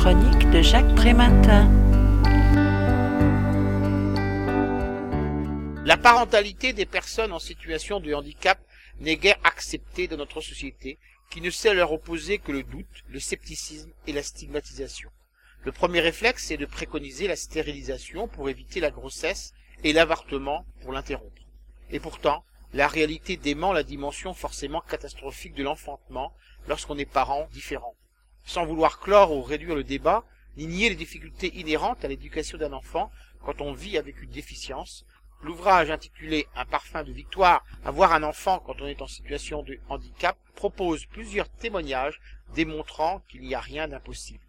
chronique de Jacques. La parentalité des personnes en situation de handicap n'est guère acceptée dans notre société, qui ne sait leur opposer que le doute, le scepticisme et la stigmatisation. Le premier réflexe est de préconiser la stérilisation pour éviter la grossesse et l'avortement pour l'interrompre. Et pourtant, la réalité dément la dimension forcément catastrophique de l'enfantement lorsqu'on est parent différent. Sans vouloir clore ou réduire le débat, ni nier les difficultés inhérentes à l'éducation d'un enfant quand on vit avec une déficience, l'ouvrage intitulé Un parfum de victoire, avoir un enfant quand on est en situation de handicap propose plusieurs témoignages démontrant qu'il n'y a rien d'impossible.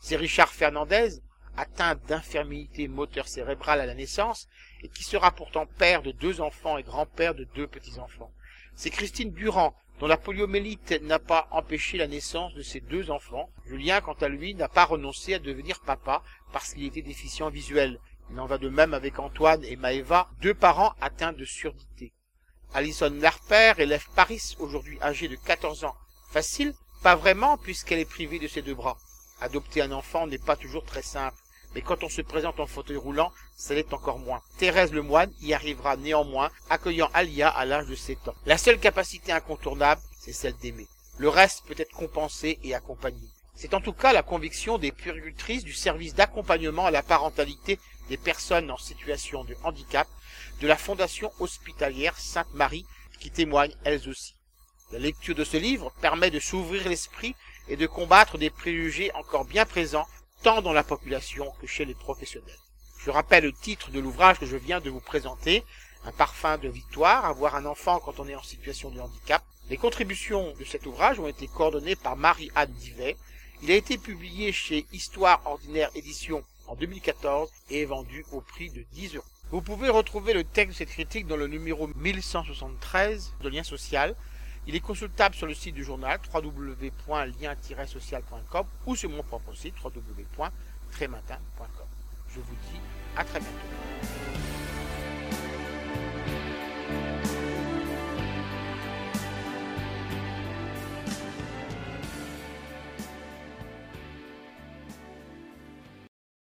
C'est Richard Fernandez, atteint d'infirmité moteur cérébrale à la naissance et qui sera pourtant père de deux enfants et grand-père de deux petits-enfants. C'est Christine Durand, dont la poliomélite n'a pas empêché la naissance de ses deux enfants. Julien, quant à lui, n'a pas renoncé à devenir papa parce qu'il était déficient visuel. Il en va de même avec Antoine et Maëva, deux parents atteints de surdité. Alison Larper élève Paris, aujourd'hui âgée de 14 ans. Facile? Pas vraiment, puisqu'elle est privée de ses deux bras. Adopter un enfant n'est pas toujours très simple, mais quand on se présente en fauteuil roulant, ça l'est encore moins. Thérèse Lemoine y arrivera néanmoins, accueillant Alia à l'âge de 7 ans. La seule capacité incontournable, c'est celle d'aimer. Le reste peut être compensé et accompagné. C'est en tout cas la conviction des puricultrices du service d'accompagnement à la parentalité des personnes en situation de handicap de la Fondation hospitalière Sainte-Marie qui témoignent elles aussi. La lecture de ce livre permet de s'ouvrir l'esprit et de combattre des préjugés encore bien présents tant dans la population que chez les professionnels. Je rappelle le titre de l'ouvrage que je viens de vous présenter, Un parfum de victoire, avoir un enfant quand on est en situation de handicap. Les contributions de cet ouvrage ont été coordonnées par Marie-Anne Divet. Il a été publié chez Histoire Ordinaire Édition en 2014 et est vendu au prix de 10 euros. Vous pouvez retrouver le texte de cette critique dans le numéro 1173 de Lien Social. Il est consultable sur le site du journal www.lien-social.com ou sur mon propre site www.trématin.com. Je vous dis à très bientôt.